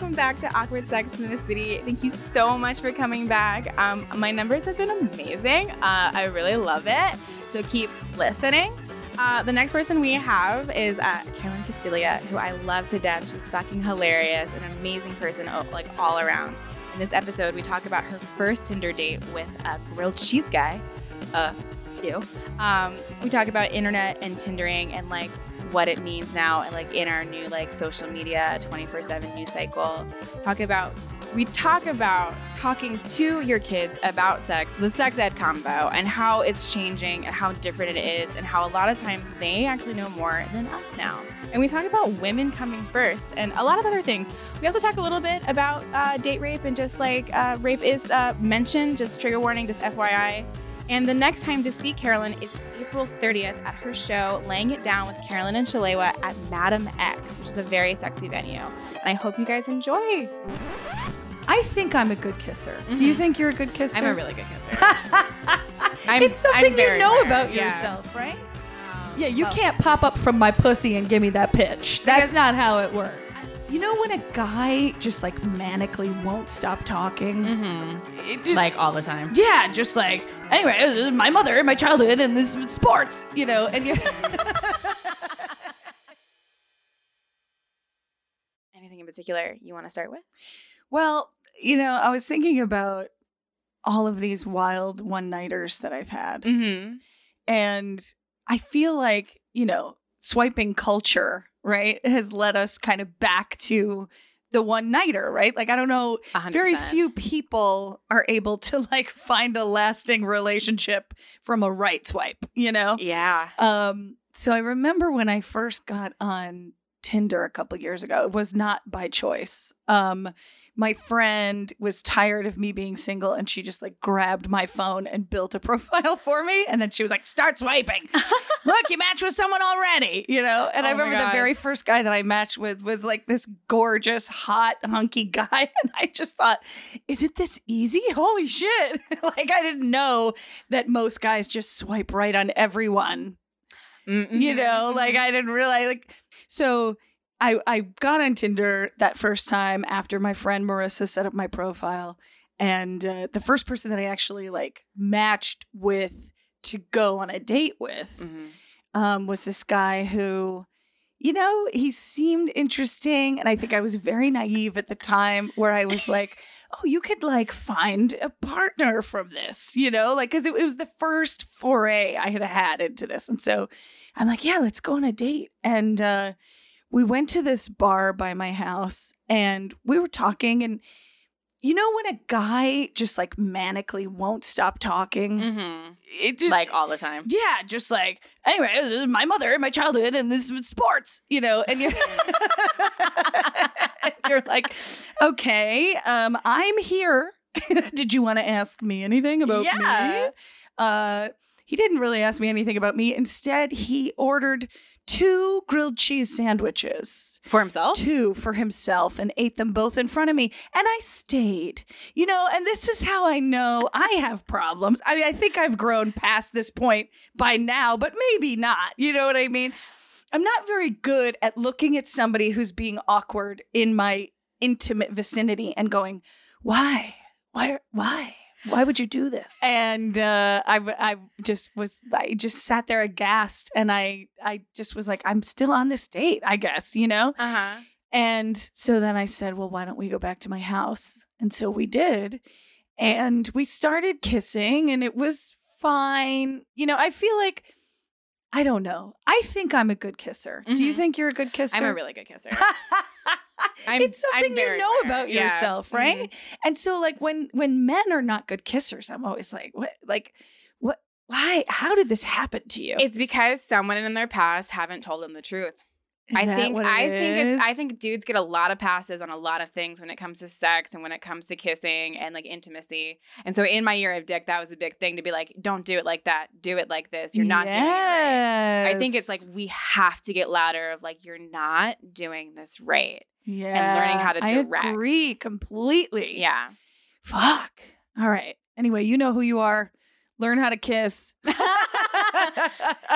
Welcome back to Awkward Sex in the City. Thank you so much for coming back. Um, my numbers have been amazing. Uh, I really love it. So keep listening. Uh, the next person we have is uh, Carolyn Castiglia, who I love to death. She's fucking hilarious, an amazing person, like all around. In this episode, we talk about her first Tinder date with a grilled cheese guy. Uh, you. Um, we talk about internet and Tindering and like what it means now and like in our new like social media 24/7 news cycle. Talk about we talk about talking to your kids about sex, the sex ed combo, and how it's changing and how different it is, and how a lot of times they actually know more than us now. And we talk about women coming first and a lot of other things. We also talk a little bit about uh, date rape and just like uh, rape is uh, mentioned, just trigger warning, just FYI. And the next time to see Carolyn is April 30th at her show, Laying It Down with Carolyn and Shalewa at Madame X, which is a very sexy venue. And I hope you guys enjoy. I think I'm a good kisser. Do you think you're a good kisser? I'm a really good kisser. I'm, it's something you know rare, about yeah. yourself, right? Um, Yeah, you can't pop up from my pussy and give me that pitch. That's not how it works. You know when a guy just like manically won't stop talking? It just- Like all the time. yeah, just like anyway, this is my mother, my childhood, and this is sports, you know, and you Anything in particular you want to start with? Well, you know, I was thinking about all of these wild one nighters that I've had. Mm-hmm. And I feel like, you know, swiping culture, right, has led us kind of back to the one nighter, right? Like, I don't know, very few people are able to like find a lasting relationship from a right swipe, you know? Yeah. Um, so I remember when I first got on Tinder a couple years ago, it was not by choice. Um, my friend was tired of me being single and she just like grabbed my phone and built a profile for me. And then she was like, start swiping. Look, you matched with someone already, you know? And I Oh my remember the very first guy that I matched with was like this gorgeous, hot, hunky guy. And I just thought, is it this easy? Holy shit. like I didn't know that most guys just swipe right on everyone Mm-hmm. you know like i didn't realize like so i i got on tinder that first time after my friend marissa set up my profile and uh, the first person that i actually like matched with to go on a date with Mm-hmm. um, was this guy who you know he seemed interesting and i think i was very naive at the time where i was like oh you could like find a partner from this you know? Like because it, it was the first foray i had had into this. And so i'm like yeah let's go on a date. And uh, we went to this bar by my house and we were talking and you know when a guy just like manically won't stop talking Mm-hmm. it just Like all the time. yeah, just like anyway, this is my mother, my childhood, and this was sports, you know, and you're you're like, okay, um, I'm here. Did you want to ask me anything about Yeah. me? Uh, he didn't really ask me anything about me. Instead, he ordered two grilled cheese sandwiches For himself? two for himself and ate them both in front of me. And I stayed, you know, and this is how I know I have problems. I mean, I think I've grown past this point by now, but maybe not. You know what I mean? I'm not very good at looking at somebody who's being awkward in my intimate vicinity and going, why? Why? Why? Why would you do this? And uh, I, I just was, I just sat there aghast, and I, I just was like, I'm still on this date, I guess, you know. Uh huh. And so then I said, well, why don't we go back to my house? And so we did. And we started kissing, and it was fine. You know, I feel like, I don't know. I think I'm a good kisser. Do you Mhm. think you're a good kisser? I'm a really good kisser. It's something you know rare. about Yeah. yourself, right? And so, like when when men are not good kissers, I'm always like, what? Like, what? Why? How did this happen to you? It's because someone in their past haven't told them the truth. Is I think I think it's I think dudes get a lot of passes on a lot of things when it comes to sex and when it comes to kissing and like intimacy. And so in my year of dick, that was a big thing to be like, don't do it like that. Do it like this. You're not doing it right. I think it's like we have to get louder of like you're not doing this right. yeah, And learning how to direct. I agree completely. Yeah. Fuck. All right. Anyway, you know who you are. Learn how to kiss.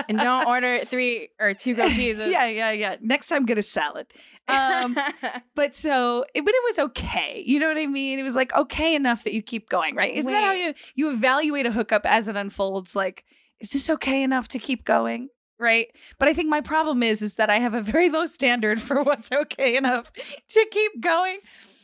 and don't order three or two grilled cheeses. yeah, yeah, yeah. Next time, get a salad. Um, but so, it, but it was okay. You know what I mean? It was like okay enough that you keep going, right? Isn't that how you you evaluate a hookup as it unfolds? Like, is this okay enough to keep going? Right. But I think my problem is is that I have a very low standard for what's okay enough to keep going.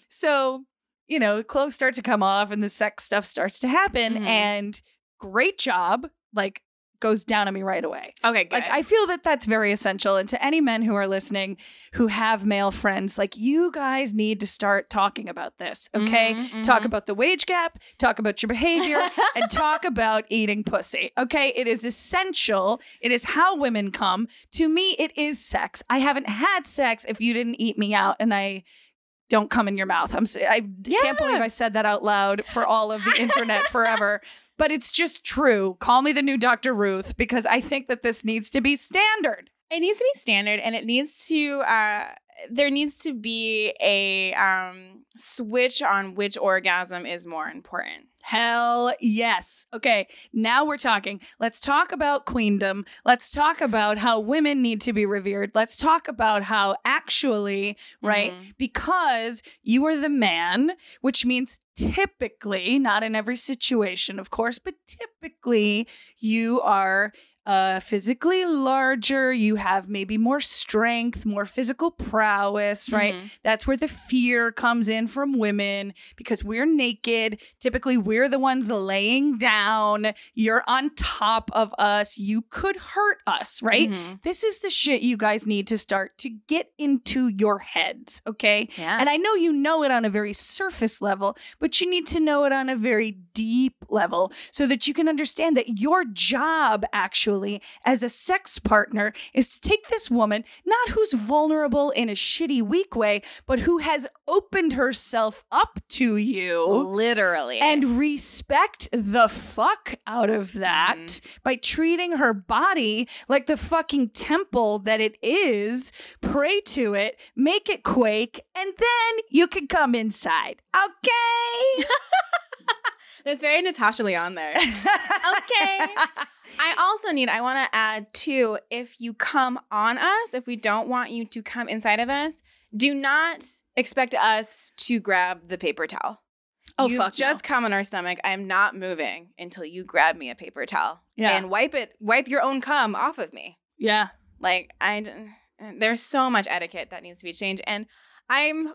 So, you know, clothes start to come off and the sex stuff starts to happen. Mhm. And great job, like goes down on me right away. okay, good. Like I feel that that's very essential. And to any men who are listening who have male friends, like you guys need to start talking about this. Okay, Mhm, talk mhm. about the wage gap, talk about your behavior, and talk about eating pussy. Okay, it is essential. It is how women come. To me, it is sex. I haven't had sex if you didn't eat me out, and I. Don't come in your mouth. I'm. I can't believe I said that out loud for all of the internet forever. But it's just true. Call me the new Dr. Ruth because I think that this needs to be standard. It needs to be standard and it needs to uh there needs to be a um switch on which orgasm is more important. Hell yes. Okay, now we're talking. Let's talk about queendom. Let's talk about how women need to be revered. Let's talk about how actually, right? Mhm. Because you are the man, which means typically, not in every situation, of course, but typically you are uh, physically larger. You have maybe more strength, more physical prowess, right? Mhm. That's where the fear comes in from women because we're naked. Typically, we're the ones laying down. You're on top of us. You could hurt us, right? Mhm. This is the shit you guys need to start to get into your heads, okay? Yeah. And I know you know it on a very surface level, but you need to know it on a very deep level so that you can understand that your job, actually, as a sex partner, is to take this woman, not who's vulnerable in a shitty, weak way, but who has opened herself up to you literally. and respect the fuck out of that Mhm. by treating her body like the fucking temple that it is. Pray to it, make it quake, and then you can come inside. Okay? That's very Natasha Lyonne there. okay. I also need, I want to add too, if you come on us, if we don't want you to come inside of us, do not expect us to grab the paper towel. Oh, you fuck no. just come on our stomach. I am not moving until you grab me a paper towel. Yeah. And wipe it, wipe your own cum off of me. yeah. Like I, there's so much etiquette that needs to be changed and I'm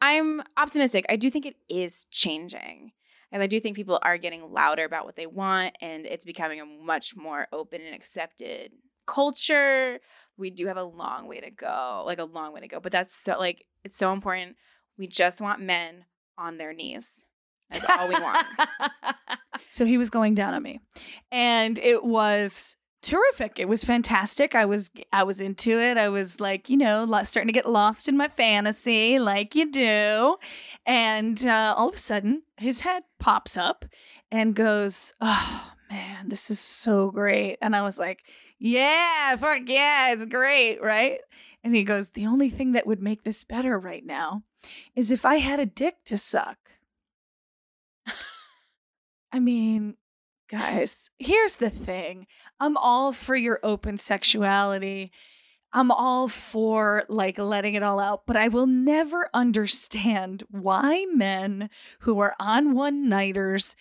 I'm optimistic. I do think it is changing. And I do think people are getting louder about what they want and it's becoming a much more open and accepted culture. We do have a long way to go, like a long way to go, but that's so like it's so important. We just want men on their knees. That's all we want. so he was going down on me. And it was terrific. It was fantastic. I was I was into it. I was like, you know, starting to get lost in my fantasy like you do. And uh, all of a sudden, his head pops up and goes, "Oh, man, this is so great. And I was like, yeah, fuck yeah, it's great, right? And he goes, the only thing that would make this better right now is if I had a dick to suck. I mean, guys, here's the thing I'm all for your open sexuality. I'm all for like letting it all out, but I will never understand why men who are on one nighters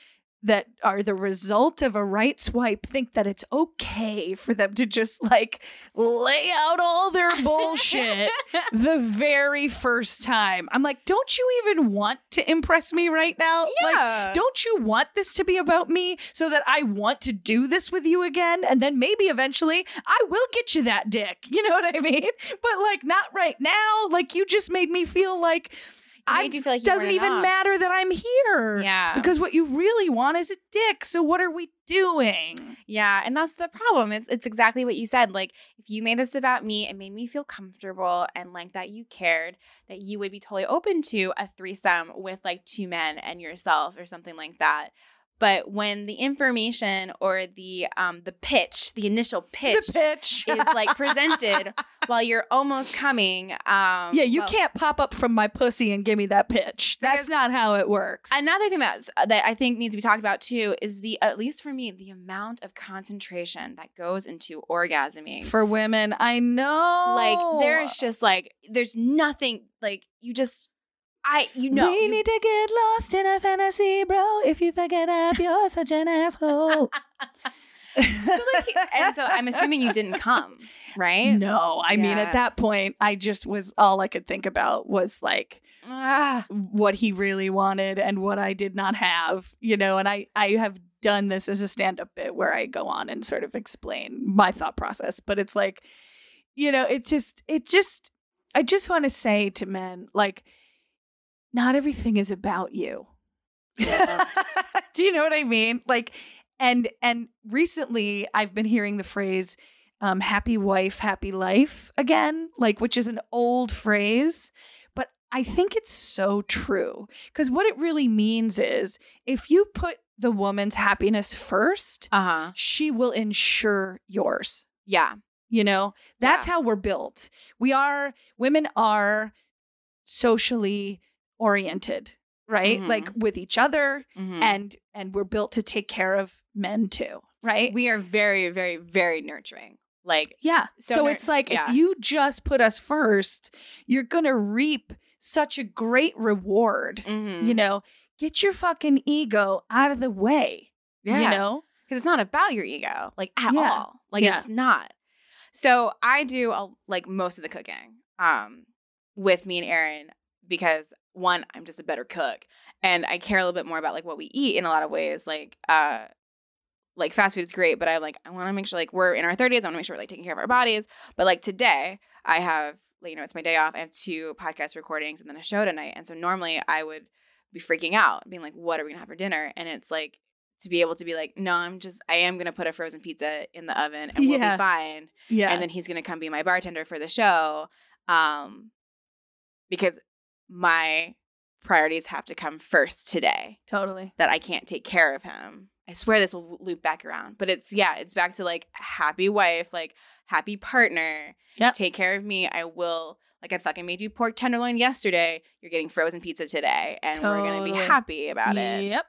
that are the result of a right swipe think that it's okay for them to just like lay out all their bullshit the very first time. I'm like, don't you even want to impress me right now? Like, Yeah. don't you want this to be about me so that I want to do this with you again? And then maybe eventually I will get you that dick. You know what I mean? But like, not right now. Like, you just made me feel like. I do feel like doesn't even enough. matter that I'm here. Yeah. Because what you really want is a dick. So what are we doing? Yeah, and that's the problem. It's it's exactly what you said. Like if you made this about me, it made me feel comfortable and like that you cared, that you would be totally open to a threesome with like two men and yourself or something like that. But when the information or the um the pitch, the initial pitch, the pitch is like presented while you're almost coming, um Yeah, you well- can't pop up from my pussy and give me that pitch. That's not how it works. Another thing that's that I think needs to be talked about too is the at least for me the amount of concentration that goes into orgasming. For women, I know. like there's just like there's nothing like you just I you know we you- need to get lost in a fantasy, bro. If you fuck it up, you're such an asshole. like, and so I'm assuming you didn't come, right? no, I mean, at that point, I just was all I could think about was like Ah, what he really wanted and what I did not have, you know. And I, I have done this as a stand up bit where I go on and sort of explain my thought process, but it's like, you know, it just, it just, I just want to say to men, like, not everything is about you. Do you know what I mean? Like, and and recently I've been hearing the phrase um, "happy wife, happy life" again, like which is an old phrase, but I think it's so true because what it really means is if you put the woman's happiness first, uh-huh. she will ensure yours. Yeah. You know, that's Yeah. how we're built. We are, women are socially oriented, right? Mhm. Like with each other Mhm. and and we're built to take care of men too, right? we are very, very, very nurturing. Like yeah. so So, ner- it's like yeah. if you just put us first, you're going to reap such a great reward. mhm. You know, get your fucking ego out of the way, yeah. you know? because it's not about your ego like at Yeah. all like Yeah. it's not so i do a, like most of the cooking um with me and aaron because one i'm just a better cook and i care a little bit more about like what we eat in a lot of ways like uh like fast food is great but i like i want to make sure like we're in our 30s i want to make sure we're like taking care of our bodies but like today i have like you know it's my day off i have two podcast recordings and then a show tonight and so normally i would be freaking out being like what are we gonna have for dinner and it's like to be able to be like, no, I'm just, I am to put a frozen pizza in the oven and we'll Yeah. be fine. Yeah. And then he's to come be my bartender for the show. Um, because my priorities have to come first today totally. that I can't take care of him. I swear this will loop back around, but it's, yeah, it's back to like happy wife, like happy partner. Yep. Take care of me. I will, like, I fucking made you pork tenderloin yesterday. You're getting frozen pizza today, and we're going to be happy about it. Yep.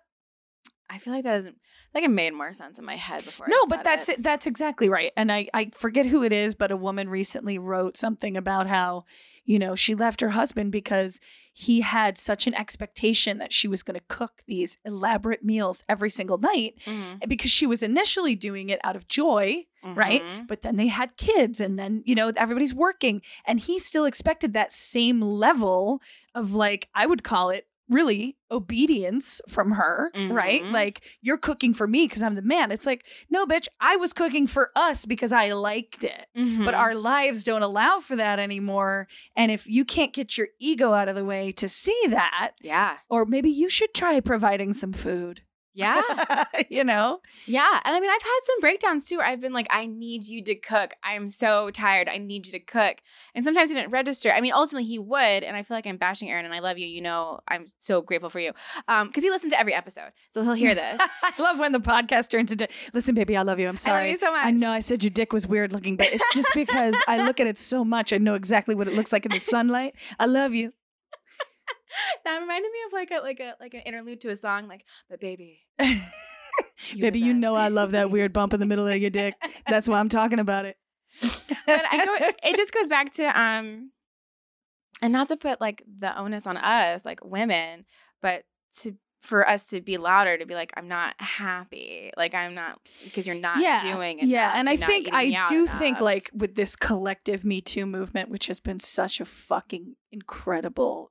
I feel like that doesn't like it made more sense in my head before. I No, but that's it. That's exactly right. And I, I forget who it is, but a woman recently wrote something about how, you know, she left her husband because he had such an expectation that she was going to cook these elaborate meals every single night Mhm. because she was initially doing it out of joy, right? Mhm. But then they had kids and then, you know, everybody's working and he still expected that same level of like I would call it really obedience from her, right? Mhm. Like you're cooking for me because I'm the man. It's like, no, bitch, I was cooking for us because I liked it. But Mhm. our lives don't allow for that anymore. And if you can't get your ego out of the way to see that, yeah, or maybe you should try providing some food. Yeah. you know? Yeah. And I mean, I've had some breakdowns too where I've been like, I need you to cook. I'm so tired. I need you to cook. And sometimes he didn't register. I mean, ultimately he would. And I feel like I'm bashing Aaron and I love you. You know, I'm so grateful for you. Um, because he listens to every episode. So he'll hear this. I love when the podcast turns into listen, baby, I love you. I'm sorry. you so much. I know I said your dick was weird looking, but it's just because I look at it so much. I know exactly what it looks like in the sunlight. I love you. that reminded me of like a like a like an interlude to a song, like, but baby. Baby, you know I love that weird bump in the middle of your dick. That's why I'm talking about it. but I go it just goes back to um and not to put like the onus on us like women but to for us to be louder to be like i'm not happy like i'm not because you're not doing enough, yeah and i think i do think like with this collective me too movement which has been such a fucking incredible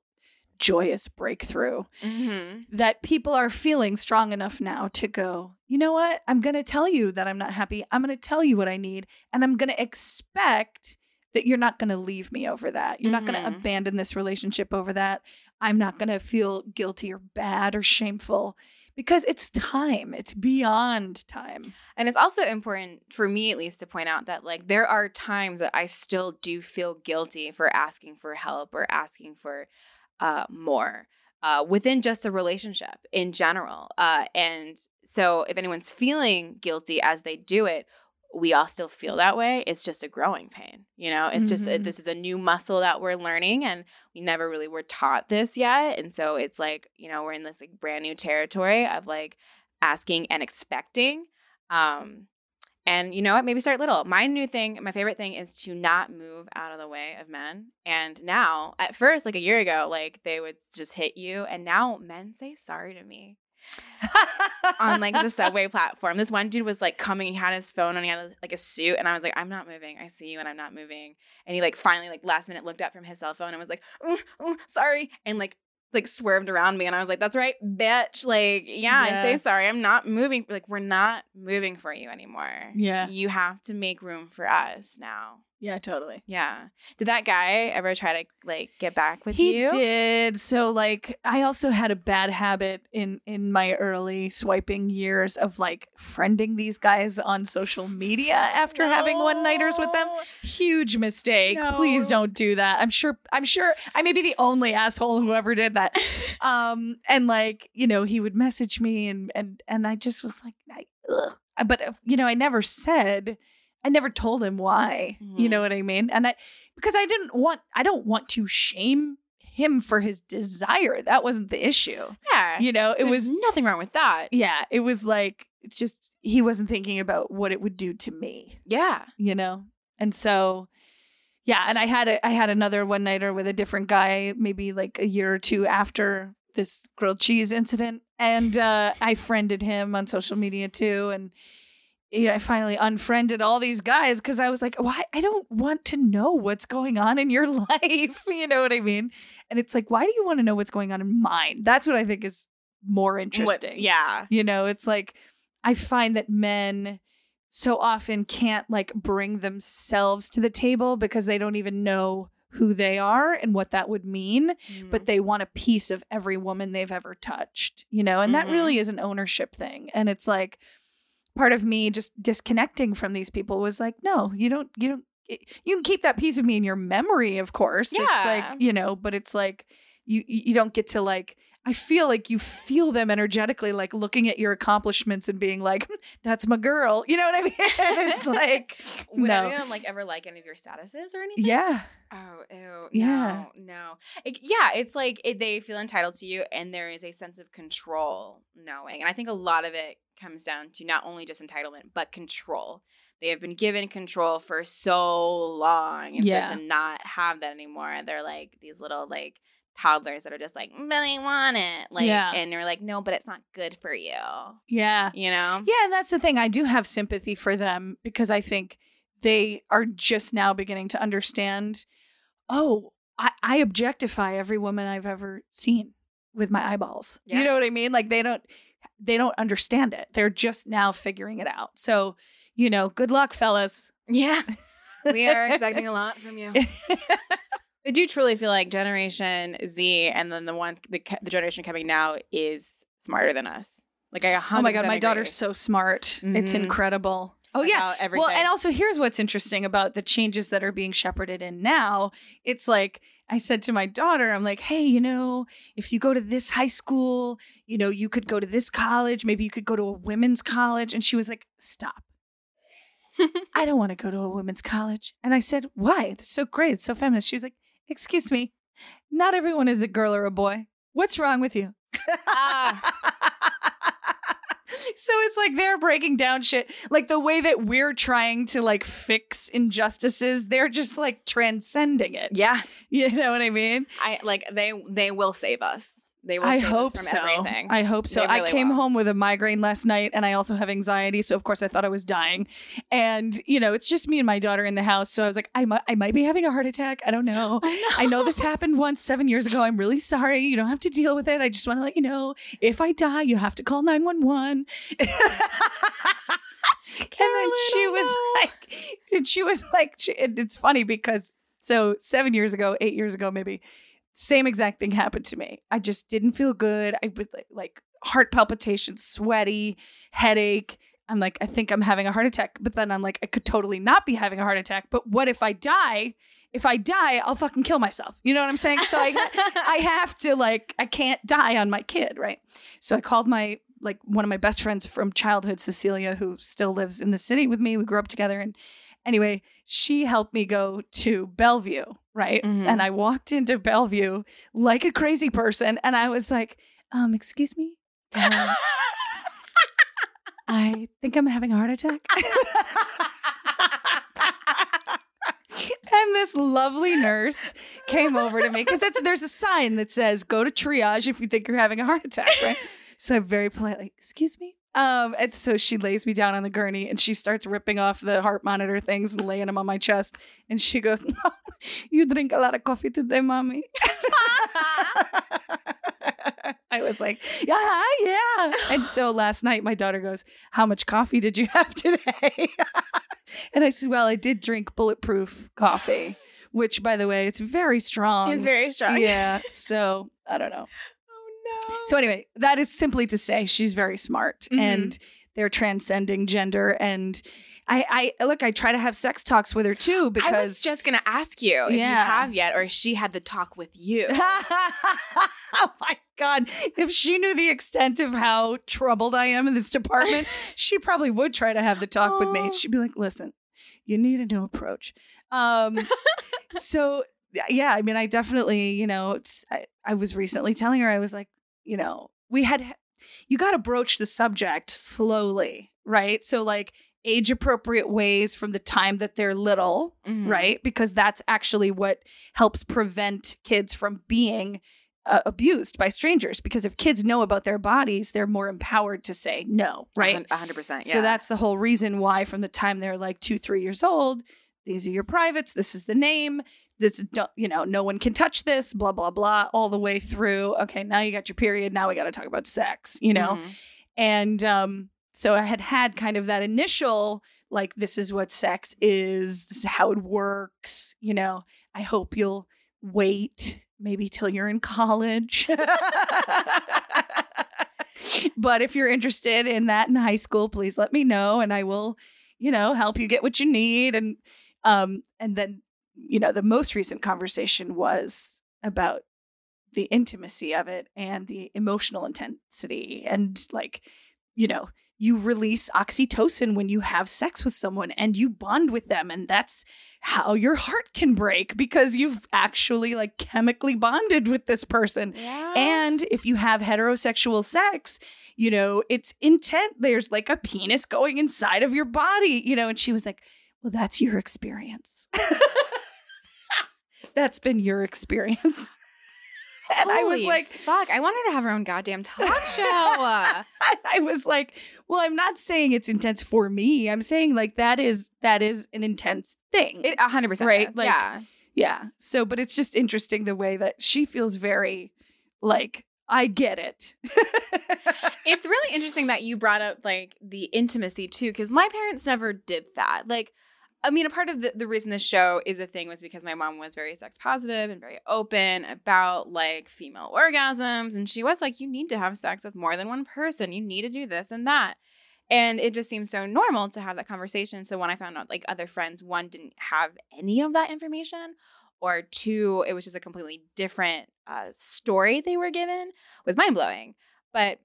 joyous breakthrough Mhm. that people are feeling strong enough now to go you know what? I'm going to tell you that i'm not happy. I'm going to tell you what i need and i'm going to expect that you're not going to leave me over that. You're not going to abandon this relationship over that. I'm not going to feel guilty or bad or shameful because it's time. It's beyond time. And it's also important for me at least to point out that like there are times that i still do feel guilty for asking for help or asking for uh, more uh, within just a relationship in general. Uh, and so if anyone's feeling guilty as they do it, we all still feel that way. It's just a growing pain. You know, it's just Mhm. this is a new muscle that we're learning, and we never really were taught this yet. And so it's like you know we're in this like brand new territory of like asking and expecting. Um, and you know what? Maybe start little. My new thing, my favorite thing is to not move out of the way of men. And now, at first, like a year ago, like they would just hit you. And now men say sorry to me on like the subway platform. This one dude was like coming, he had his phone and he had like a suit. And I was like, I'm not moving. I see you and I'm not moving. And he like finally, like last minute, looked up from his cell phone and was like, "Mm, mm, sorry. And like, like swerved around me and I was like, that's right, bitch. Like, yeah, I Yeah. say sorry. I'm not moving. Like, we're not moving for you anymore. Yeah. You have to make room for us now. Yeah totally. Yeah. Did that guy ever try to like get back with he you? He did. So like i also had a bad habit in in my early swiping years of like friending these guys on social media after having one nighters with them. Huge mistake. Please don't do that. I'm sure i'm sure i may be the only asshole who ever did that. Um and like you know he would message me and and and i just was like I, ugh. but uh, you know i never said i never told him why you Mhm. know what i mean and i because i didn't want i don't want to shame him for his desire that wasn't the issue Yeah. you know it There's was nothing wrong with that. yeah it was like it's just he wasn't thinking about what it would do to me Yeah. you know and so yeah and i had a, i had another one nighter with a different guy maybe like a year or two after this grilled cheese incident and uh i friended him on social media too and I finally unfriended all these guys because I was like, why? I don't want to know what's going on in your life. You know what I mean? And it's like, why do you want to know what's going on in mine? That's what I think is more interesting. What, yeah. You know, it's like I find that men so often can't like bring themselves to the table because they don't even know who they are and what that would mean, Mm-hmm. but they want a piece of every woman they've ever touched, you know? And that Mhm. really is an ownership thing. And it's like part of me just disconnecting from these people was like, no, you don't, you don't, eh, you can keep that piece of me in your memory, of course. Yeah. It's like, you know, but it's like you you don't get to like I feel like you feel them energetically, like looking at your accomplishments and being like, hmm, "That's my girl." You know what I mean? it's like, Would no, anyone like ever like any of your statuses or anything? yeah, Oh, ew. Yeah. No, no. It- yeah, it's like it, they feel entitled to you, and there is a sense of control knowing. And I think a lot of it comes down to not only just entitlement, but control. They have been given control for so long. And Yeah. so to not have that anymore, they're like these little like toddlers that are just like, I want it. Like, Yeah. and you're like, no, but it's not good for you. yeah, You know? yeah. And that's the thing. I do have sympathy for them because I think they are just now beginning to understand. Oh, I, I objectify every woman I've ever seen with my eyeballs. Yeah. You know what I mean? Like they don't they don't understand it. They're just now figuring it out. So, you know, good luck, fellas. Yeah. we are expecting a lot from you. I do truly feel like Generation Z and then the one the, the generation coming now is smarter than us. Like I 100 Oh my god, my daughter's so smart. It's Mhm. incredible. Oh yeah. everything. Well, and also here's what's interesting about the changes that are being shepherded in now. It's like I said to my daughter, I'm like, hey, you know, if you go to this high school, you know, you could go to this college. Maybe you could go to a women's college. And she was like, stop. I don't want to go to a women's college. And I said, why? It's so great. It's so feminist. She was like, excuse me, not everyone is a girl or a boy. What's wrong with you? Ah. so it's like they're breaking down shit like the way that we're trying to like fix injustices they're just like transcending it yeah. you know what i mean I like they they will save us. They will i hope from so everything. i hope so They i came will. home with a migraine last night and i also have anxiety so of course i thought i was dying and you know it's just me and my daughter in the house so i was like i might, I might be having a heart attack i don't know I know this happened once seven years ago. I'm really sorry. You don't have to deal with it. I just want to let you know if I die, you have to call 911. and then she was like, and she was like, she, and it's funny because so seven years ago, eight years ago, maybe, same exact thing happened to me. I just didn't feel good. I would like, like heart palpitations, sweaty, headache. I'm like, I think I'm having a heart attack. But then I'm like, I could totally not be having a heart attack. But what if I die? If I die, I'll fucking kill myself. You know what I'm saying? So I, I have to like, I can't die on my kid, right? So I called my like one of my best friends from childhood, Cecilia, who still lives in the city with me. We grew up together, and anyway, she helped me go to Bellevue, right? Mhm. And I walked into Bellevue like a crazy person, and I was like, um, "Excuse me." um, I think I'm having a heart attack. and this lovely nurse came over to me because there's a sign that says "Go to triage if you think you're having a heart attack." Right. so I'm very politely, "Excuse me." Um, and so she lays me down on the gurney and she starts ripping off the heart monitor things and laying them on my chest. And she goes, "You drink a lot of coffee today, mommy." I was like, yeah, yeah. And so last night, my daughter goes, How much coffee did you have today? and I said, Well, I did drink bulletproof coffee, which, by the way, it's very strong. it's very strong. Yeah. So I don't know. So, anyway, that is simply to say she's very smart Mhm. and they're transcending gender. And I, I look, I try to have sex talks with her too because I was just gonna ask you if you have yet, or if she had the talk with you. oh my god! If she knew the extent of how troubled I am in this department, she probably would try to have the talk with me. Oh. She'd be like, "Listen, you need a new approach." Um, so yeah, I mean, I definitely, you know, it's. I, I was recently telling her, I was like, you know, we had, you got to broach the subject slowly, right? So like age appropriate ways from the time that they're little Mhm. right? Because that's actually what helps prevent kids from being uh, abused by strangers. Because if kids know about their bodies, they're more empowered to say no, right? A hundred percent. Yeah. So that's the whole reason why, from the time they're like two, three years old, these are your privates. This is the name. This, don't- you know, no one can touch this. Blah blah blah. All the way through. Okay, now you got your period. Now we got to talk about sex. You know, Mhm. and um, so I had had kind of that initial, like, this is what sex is, this is how it works. You know, I hope you'll wait maybe till you're in college. but if you're interested in that in high school, please let me know and I will, you know, help you get what you need. And, um, and then, you know, the most recent conversation was about the intimacy of it and the emotional intensity and like you know you release oxytocin when you have sex with someone and you bond with them and that's how your heart can break because you've actually like chemically bonded with this person Yeah. and if you have heterosexual sex, you know, it's intent. There's like a penis going inside of your body, you know. And she was like, Well, that's your experience. that's been your experience. and I was like, fuck. I want her to have her own goddamn talk show. I was like, well, I'm not saying it's intense for me. I'm saying like that is that is an intense thing. it a hundred percent. Right, is, like- yeah. yeah. So, but it's just interesting the way that she feels very like I get it. It's really interesting that you brought up like the intimacy too, because my parents never did that. Like, I mean, a part of the, the reason this show is a thing was because my mom was very sex positive and very open about like female orgasms. And she was like, you need to have sex with more than one person. You need to do this and that. And it just seemed so normal to have that conversation. So when I found out like other friends, one didn't have any of that information, or two, it was just a completely different uh, story they were given, was mind blowing. But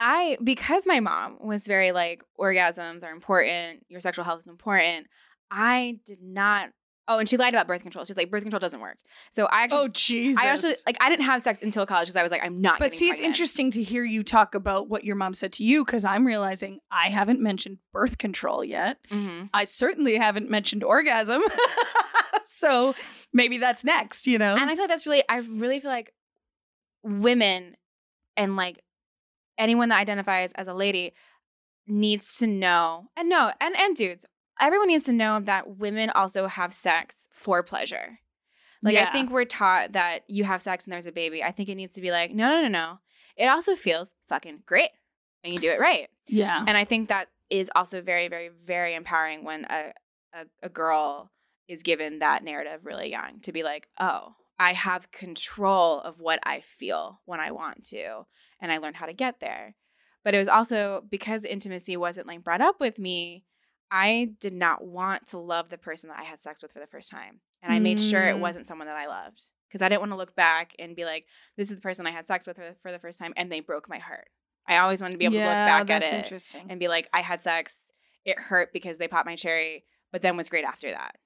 I, because my mom was very like, orgasms are important, your sexual health is important, I did not. Oh, and she lied about birth control. She was like, birth control doesn't work. So I actually, Oh Jesus. I actually, like, I didn't have sex until college because I was like, I'm not. but see, it's interesting to hear you talk about what your mom said to you because I'm realizing I haven't mentioned birth control yet. Mhm. I certainly haven't mentioned orgasm. so maybe that's next, you know? And I feel like that's really, I really feel like women and like anyone that identifies as a lady needs to know, and no, and and dudes, everyone needs to know that women also have sex for pleasure. Like I think we're taught that you have sex and there's a baby. I think it needs to be like, no, no, no, no. It also feels fucking great when you do it right. yeah. And I think that is also very, very, very empowering when a, a, a girl is given that narrative really young to be like, oh, I have control of what I feel when I want to. And I learned how to get there. But it was also because intimacy wasn't like brought up with me, I did not want to love the person that I had sex with for the first time. And I made sure it Mm. wasn't someone that I loved because I didn't want to look back and be like, this is the person I had sex with for, the first time and they broke my heart. I always wanted to be able to look back at it interesting. and be like, I had sex, it hurt because they popped my cherry, but then was great after that.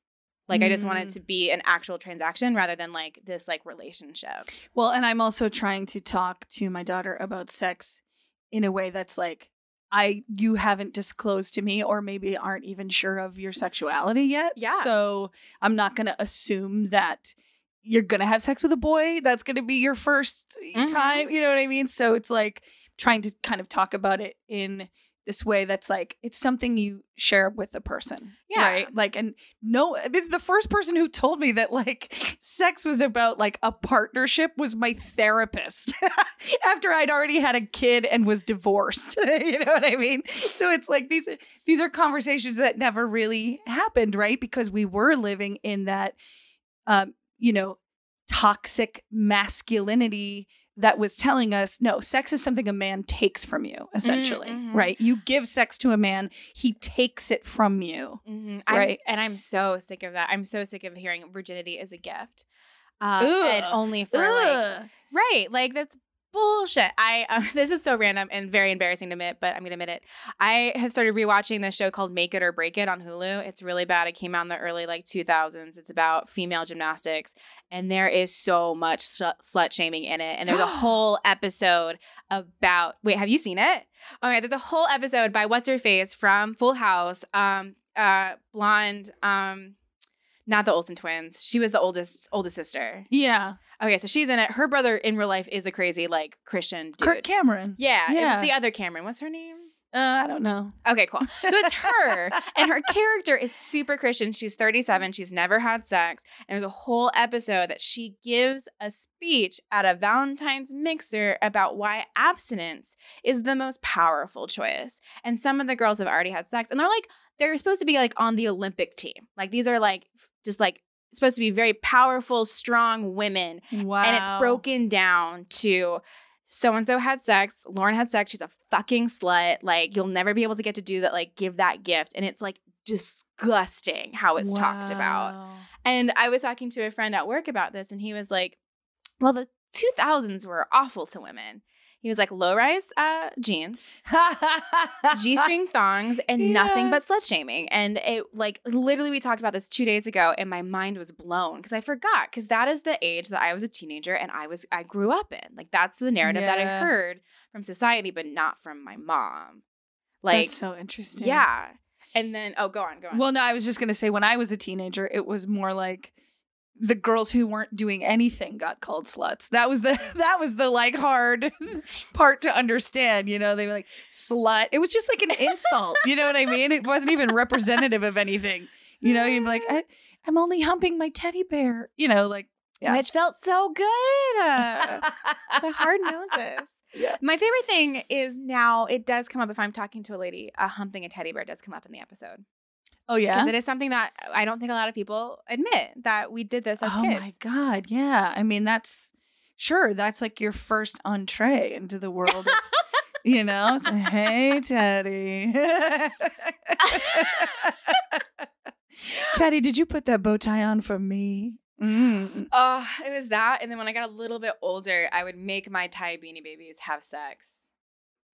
Like I just want it to be an actual transaction rather than like this like relationship. Well, and I'm also trying to talk to my daughter about sex in a way that's like I you haven't disclosed to me or maybe aren't even sure of your sexuality yet. Yeah. So I'm not going to assume that you're going to have sex with a boy. That's going to be your 1st Mhm. time, you know what I mean? So it's like trying to kind of talk about it in this way that's like it's something you share with the person Yeah. right? Like and no I mean, the first person who told me that like sex was about like a partnership was my therapist after i'd already had a kid and was divorced you know what i mean? So it's like these these are conversations that never really happened right? Because we were living in that um you know toxic masculinity that was telling us no sex is something a man takes from you essentially mhm. right you give sex to a man he takes it from you Mm-hmm. Right. and I'm so sick of that. I'm so sick of hearing virginity is a gift. Uh, and only for like Right. Like that's bullshit. I um, this is so random and very embarrassing to admit, but I'm gonna admit it. I have started rewatching this show called Make It or Break It on Hulu. It's really bad. It came out in the early like 2000s. It's about female gymnastics, and there is so much sl- slut shaming in it. And there's a whole episode about. Wait, have you seen it? Right. There's a whole episode by what's her face from Full House. Um, uh, blonde. Um. Not the Olsen twins. She was the oldest oldest sister. yeah Okay, so she's in it. Her brother in real life is a crazy like Christian dude. Kirk Cameron. yeah, it Yeah. was the other Cameron. What's her name? Uh, I don't know. Okay, cool. So it's her, and her character is super Christian. She's 37. She's never had sex, and there's a whole episode that she gives a speech at a Valentine's mixer about why abstinence is the most powerful choice. And some of the girls have already had sex, and they're like, they're supposed to be like on the Olympic team. Like these are like just like supposed to be very powerful, strong women Wow. and it's broken down to so and so had sex, Lauren had sex, she's a fucking slut. Like you'll never be able to get to do that, like give that gift. And it's like disgusting how it's talked about. And I was talking to a friend at work about this, and he was like, Well, the 2000s were awful to women. He was like, low rise uh, jeans, G string thongs, and nothing but slut shaming. And it, like, literally, we talked about this two days ago, and my mind was blown because I forgot because that is the age that I was a teenager and I was, I grew up in. Like, that's the narrative that I heard from society, but not from my mom. Like, That's so interesting. yeah. And then, oh, go on, go on. Well, no, I was just gonna say when I was a teenager, it was more like the girls who weren't doing anything got called sluts. That was the that was the like hard part to understand. You know, they were like slut. It was just like an insult. you know what I mean? It wasn't even representative of anything. You know, you'd be like, I, I'm only humping my teddy bear. You know, like yeah. Which felt so good. Uh, the hard noses. Yeah. My favorite thing is now it does come up if I'm talking to a lady, uh, humping a teddy bear does come up in the episode. Oh yeah. Because it is something that I don't think a lot of people admit that we did this as oh kids. my god, yeah. I mean, that's sure. That's like your first entree into the world. Of, you know, like, hey, Teddy. Teddy, did you put that bow tie on for me? Mm. Oh, it was that. And then when I got a little bit older, I would make my Ty beanie babies have sex.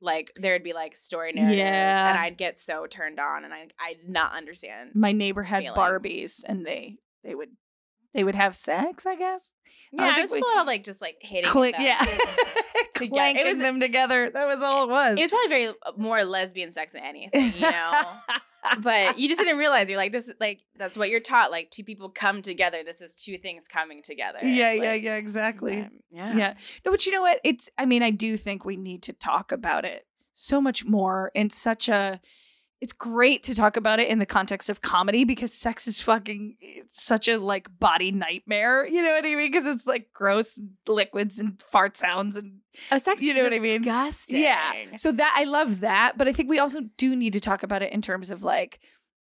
Like there would be like story narratives, Yeah. and I'd get so turned on, and I I did not understand. My neighbor had Feeling. Barbies, and they they would they would have sex. I guess. Yeah, I was a lot of like just like hitting Click, them. yeah, clanking it was- them together. That was all it was. It was probably very uh, more lesbian sex than anything, you know. but you just didn't realize you're like this. is Like that's what you're taught. Like two people come together. This is two things coming together. yeah, yeah, Like, yeah, exactly. um, yeah. Yeah. No, but you know what? It's, I mean, I do think we need to talk about it so much more in such a, it's great to talk about it in the context of comedy because sex is fucking it's such a like body nightmare. You know what I mean? Because it's like gross liquids and fart sounds and Oh, sex. You is know what I mean? Disgusting. yeah. So that I love that, but I think we also do need to talk about it in terms of like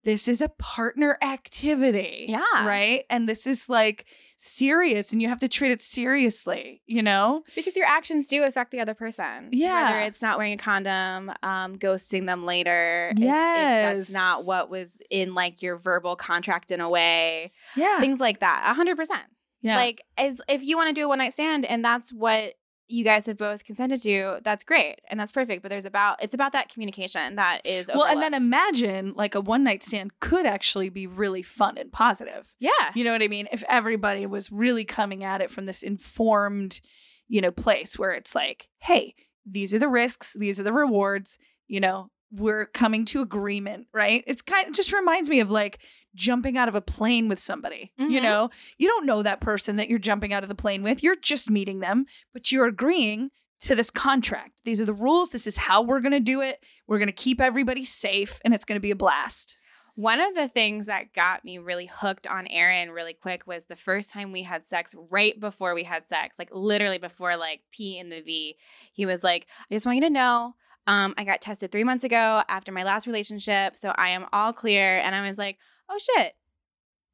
this is a partner activity. Yeah. Right? And this is like serious and you have to treat it seriously, you know? Because your actions do affect the other person. Yeah. Whether it's not wearing a condom, um, ghosting them later. if- if Yes. that's not what was in like your verbal contract in a way. Yeah. Things like that. A hundred percent. yeah. Like as if you want to do a one night stand and that's what you guys have both consented to, that's great and that's perfect. But there's about it's about that communication that is well, and then imagine like a one night stand could actually be really fun and positive. yeah. You know what I mean? If everybody was really coming at it from this informed, you know, place where it's like, hey, these are the risks, these are the rewards, you know, we're coming to agreement, right? It's kind of just reminds me of like jumping out of a plane with somebody. You Mhm. know, you don't know that person that you're jumping out of the plane with. You're just meeting them, but you're agreeing to this contract. These are the rules. This is how we're going to do it. We're going to keep everybody safe and it's going to be a blast. One of the things that got me really hooked on Aaron really quick was the first time we had sex, right before we had sex, like literally before like P in the V. He was like, I just want you to know, um, I got tested three months ago after my last relationship, so I am all clear. And I was like, oh shit.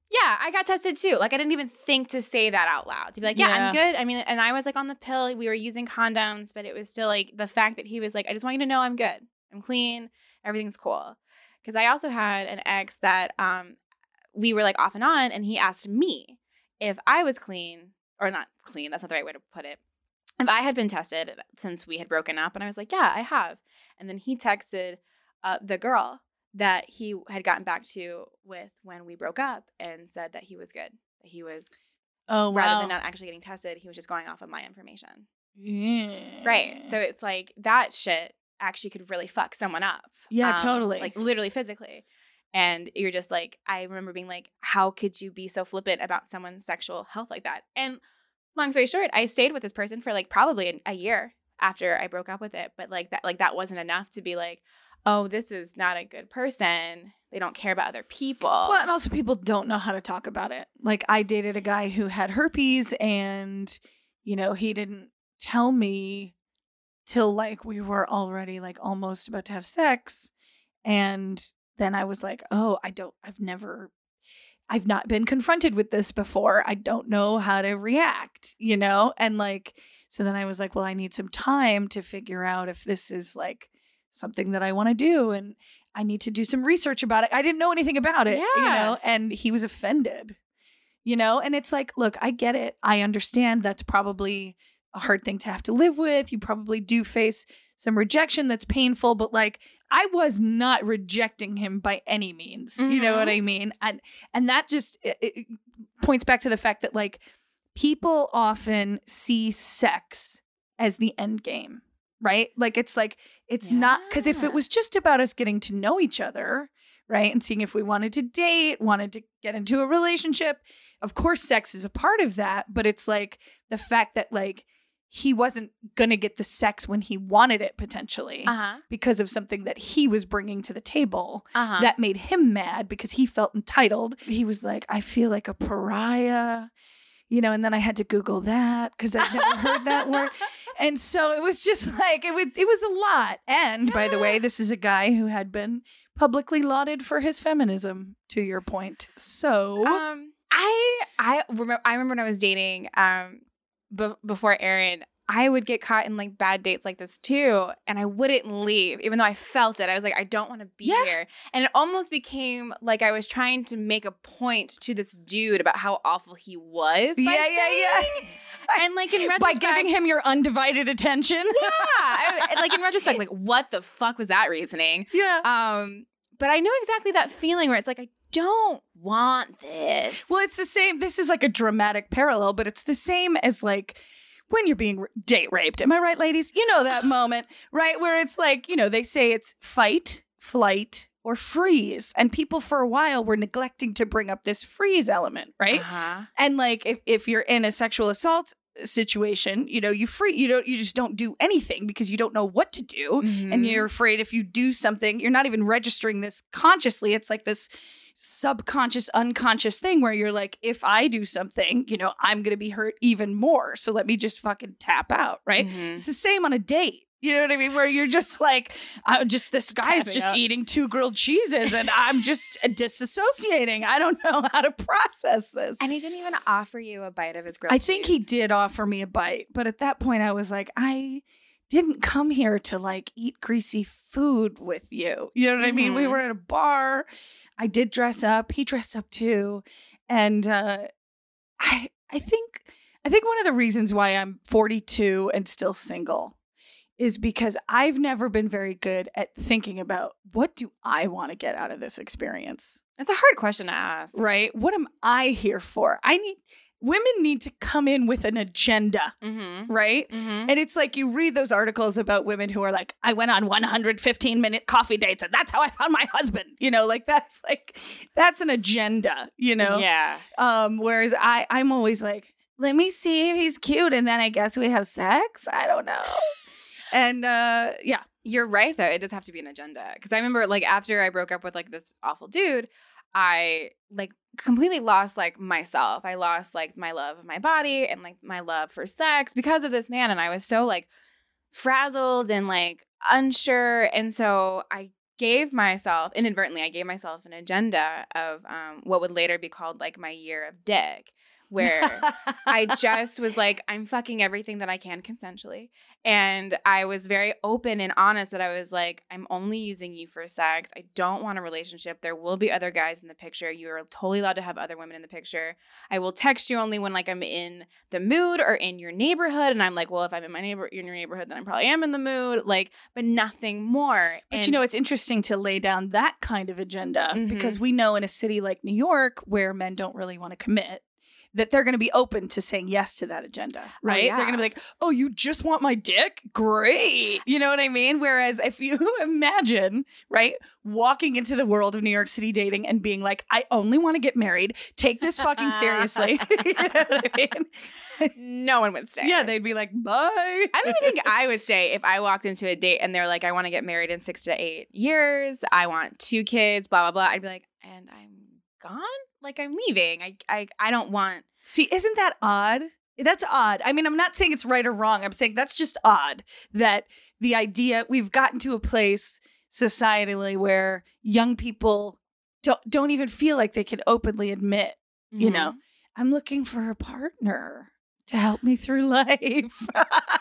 Yeah, I got tested too. Like I didn't even think to say that out loud. To be like, yeah, I'm good. I mean, and I was like on the pill. We were using condoms, but it was still like the fact that he was like, I just want you to know I'm good. I'm clean. Everything's cool because I also had an ex that um we were like off and on, and he asked me if I was clean or not clean. That's not the right way to put it. If I had been tested since we had broken up, and I was like, yeah, I have. And then he texted uh, the girl that he had gotten back to with when we broke up and said that he was good. That he was Oh, rather than not actually getting tested, he was just going off of my information. Yeah. Right. So it's like that shit actually could really fuck someone up. yeah, um, totally. Like literally physically. And you're just like, I remember being like, how could you be so flippant about someone's sexual health like that? And long story short, I stayed with this person for like probably a, year after I broke up with it. But like that, like that wasn't enough to be like, oh, this is not a good person. They don't care about other people. Well, and also people don't know how to talk about it. Like I dated a guy who had herpes and you know, he didn't tell me till like we were already like almost about to have sex and then I was like, "Oh, I don't I've never I've not been confronted with this before. I don't know how to react, you know? And like so then I was like, "Well, I need some time to figure out if this is like something that I want to do and I need to do some research about it. I didn't know anything about it, you know, and he was offended, you know, and it's like, look, I get it. I understand that's probably a hard thing to have to live with. You probably do face some rejection that's painful, but like, I was not rejecting him by any means. You know what mm-hmm. I mean? And and that just it, it points back to the fact that like people often see sex as the end game, right? Like it's like it's not because if it was just about us getting to know each other, right, and seeing if we wanted to date, wanted to get into a relationship, of course, sex is a part of that. But it's like the fact that like he wasn't gonna get the sex when he wanted it potentially uh huh. because of something that he was bringing to the table Uh huh. that made him mad because he felt entitled. He was like, I feel like a pariah, you know, and then I had to Google that because I'd never heard that word. And so it was just like it was it was a lot. And by the way, this is a guy who had been publicly lauded for his feminism to your point. So Um, I I remember I remember when I was dating um be- before Aaron, I would get caught in like bad dates like this too, and I wouldn't leave, even though I felt it. I was like, I don't want to be Yeah. here, and it almost became like I was trying to make a point to this dude about how awful he was. By Yeah, yeah, yeah. And like in retrospect, by giving him your undivided attention. yeah, I, like in retrospect, like what the fuck was that reasoning? yeah. Um, but I know exactly that feeling where it's like I don't want this. Well, it's the same. This is like a dramatic parallel, but it's the same as like when you're being date raped. Am I right, ladies? You know that moment, right? Where it's like, you know, they say it's fight, flight, or freeze. And people for a while were neglecting to bring up this freeze element, right? Uh-huh. And like if, if you're in a sexual assault situation, you know, you free you don't you just don't do anything because you don't know what to do. Mm-hmm. And you're afraid if you do something, you're not even registering this consciously. It's like this subconscious, unconscious thing where you're like, if I do something, you know, I'm gonna be hurt even more. So let me just fucking tap out, right? Mhm. It's the same on a date. You know what I mean? Where you're just like, I'm just this guy's Tapping just out. eating two grilled cheeses and I'm just disassociating. I don't know how to process this. And he didn't even offer you a bite of his grilled cheese. I think he did offer me a bite, but at that point I was like, I didn't come here to like eat greasy food with you. You know what I mean? We Mhm. were at a bar. I did dress up. He dressed up too. And uh I I think I think one of the reasons why I'm 42 and still single is because I've never been very good at thinking about what do I want to get out of this experience? It's a hard question to ask. Right? What am I here for? I need women need to come in with an agenda, Mm-hmm. right? Mm-hmm. And it's like you read those articles about women who are like, I went on 115 minute coffee dates and that's how I found my husband. You know, like that's like that's an agenda, you know? Yeah. Um, whereas I I'm always like, let me see if he's cute and then I guess we have sex. I don't know. and uh yeah. You're right though. It does have to be an agenda. Because I remember like after I broke up with like this awful dude, I like completely lost like myself. I lost like my love of my body and like my love for sex because of this man. And I was so like frazzled and like unsure. And so I gave myself inadvertently, I gave myself an agenda of um, what would later be called like my year of dick, where I just was like, I'm fucking everything that I can consensually. And I was very open and honest that I was like, I'm only using you for sex. I don't want a relationship. There will be other guys in the picture. You are totally allowed to have other women in the picture. I will text you only when like I'm in the mood or in your neighborhood. And I'm like, well, if I'm in my neighbor in your neighborhood, then I probably am in the mood. Like, but nothing more. But And- you know, it's interesting to lay down that kind of agenda Mhm. because we know in a city like New York, where men don't really want to commit, that they're going to be open to saying yes to that agenda, oh, right? yeah. They're going to be like, oh, you just want my dick? Great. You know what I mean? Whereas if you imagine, right, walking into the world of New York City dating and being like, I only want to get married, take this fucking seriously. you know what I mean? no one would stay. Yeah, they'd be like, bye. I don't even think I would stay if I walked into a date and they're like, I want to get married in six to eight years. I want two kids, blah, blah, blah. I'd be like, and I'm gone? Like, I'm leaving. I, I, I don't want. See, isn't that odd? That's odd. I mean, I'm not saying it's right or wrong. I'm saying that's just odd that the idea we've gotten to a place societally where young people don't don't even feel like they can openly admit, you know, mm-hmm. I'm looking for a partner to help me through life.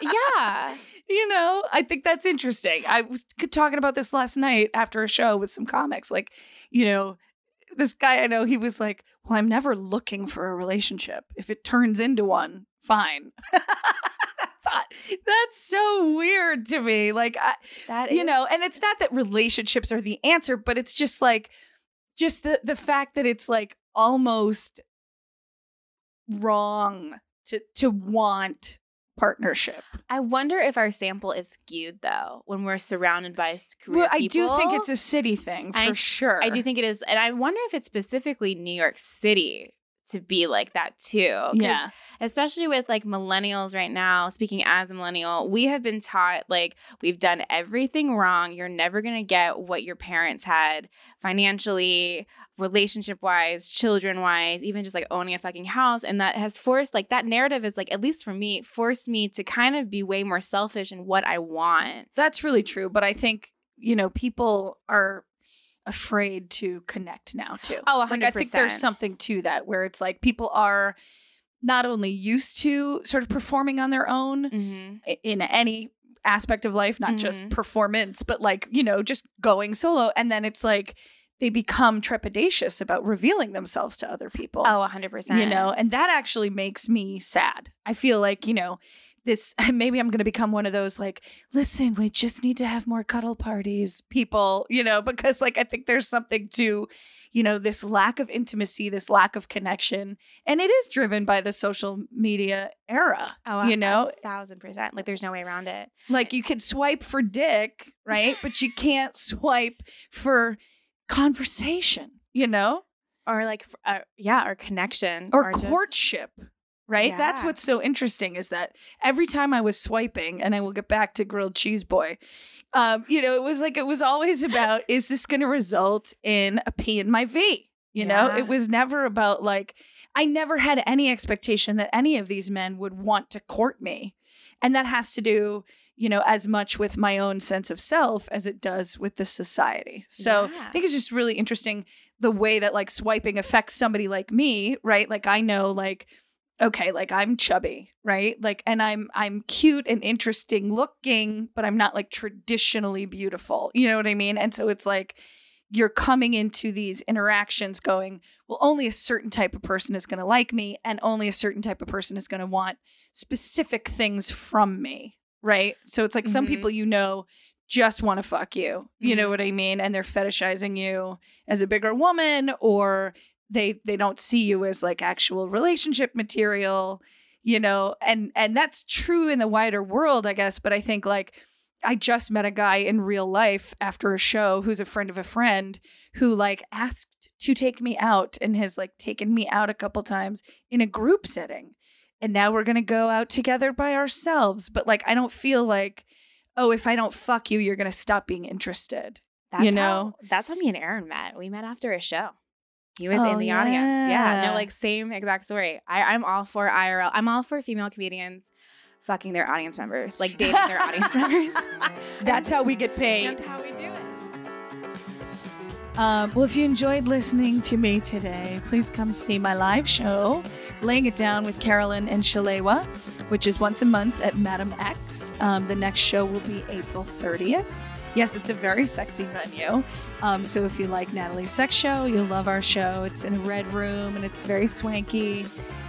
Yeah. you know, I think that's interesting. I was talking about this last night after a show with some comics. Like, you know, this guy I know, he was like, Well, I'm never looking for a relationship. If it turns into one, fine. Thought, that's so weird to me. Like, I, That you know, and it's not that relationships are the answer, but it's just like, just the, the fact that it's like almost wrong to, to want partnership. I wonder if our sample is skewed though when we're surrounded by career Well, I do think it's a city thing for I- sure. I do think it is, and I wonder if it's specifically New York City to be like that too. Yeah. especially with like millennials right now speaking as a millennial we have been taught like we've done everything wrong you're never going to get what your parents had financially relationship wise children wise even just like owning a fucking house and that has forced like that narrative is like at least for me forced me to kind of be way more selfish in what i want That's really true. But I think, you know, people are afraid to connect now too. Oh, Like I think there's something to that where it's like people are not only used to sort of performing on their own mm-hmm. in any aspect of life, not just Mhm. performance, but like, you know, just going solo. And then it's like they become trepidatious about revealing themselves to other people. oh 100% you know and that actually makes me sad i feel like you know this maybe i'm going to become one of those like listen we just need to have more cuddle parties people you know because like i think there's something to you know this lack of intimacy this lack of connection and it is driven by the social media era oh you know? a thousand percent like there's no way around it. Like you could swipe for dick right? But you can't swipe for conversation you know? Or like uh, yeah or connection or just- courtship right? That's what's so interesting is that every time i was swiping and i will get back to grilled cheese boy um, you know it was like it was always about is this going to result in a p in my v? You know it was never about like i never had any expectation that any of these men would want to court me. And that has to do you know as much with my own sense of self as it does with the society. So Yeah. i think it's just really interesting the way that like swiping affects somebody like me right? Like i know like okay like i'm chubby right like and i'm i'm cute and interesting looking but i'm not like traditionally beautiful you know what i mean and so it's like you're coming into these interactions going well only a certain type of person is going to like me and only a certain type of person is going to want specific things from me right so it's like some Mhm. people you know just want to fuck you you know Mhm. what i mean and they're fetishizing you as a bigger woman or they they don't see you as like actual relationship material you know and and that's true in the wider world i guess but i think like i just met a guy in real life after a show who's a friend of a friend who like asked to take me out and has like taken me out a couple times in a group setting and now we're going to go out together by ourselves but like i don't feel like oh if i don't fuck you you're going to stop being interested That's you how, know? that's how me and Aaron met. We met after a show. He was Oh, in the audience. Yeah, yeah. no, like same exact story. I, I'm all for IRL. I'm all for female comedians fucking their audience members, like dating their audience members. that's how we get paid That's how we do it. Um, well, if you enjoyed listening to me today, please come see my live show, Laying It Down with Carolyn and Shalewa, which is once a month at Madame X. Um, the next show will be April 30th. Yes, it's a very sexy venue. Um, so if you like Natalie's sex show, you'll love our show. It's in a red room and it's very swanky.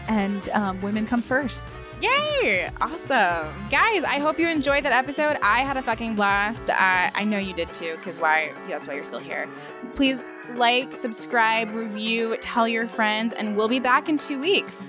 And um, women come first. Yay! Awesome. Guys, I hope you enjoyed that episode. I had a fucking blast. I know you did too, because why? That's why you're still here. Please like, subscribe, review, tell your friends, and we'll be back in two weeks.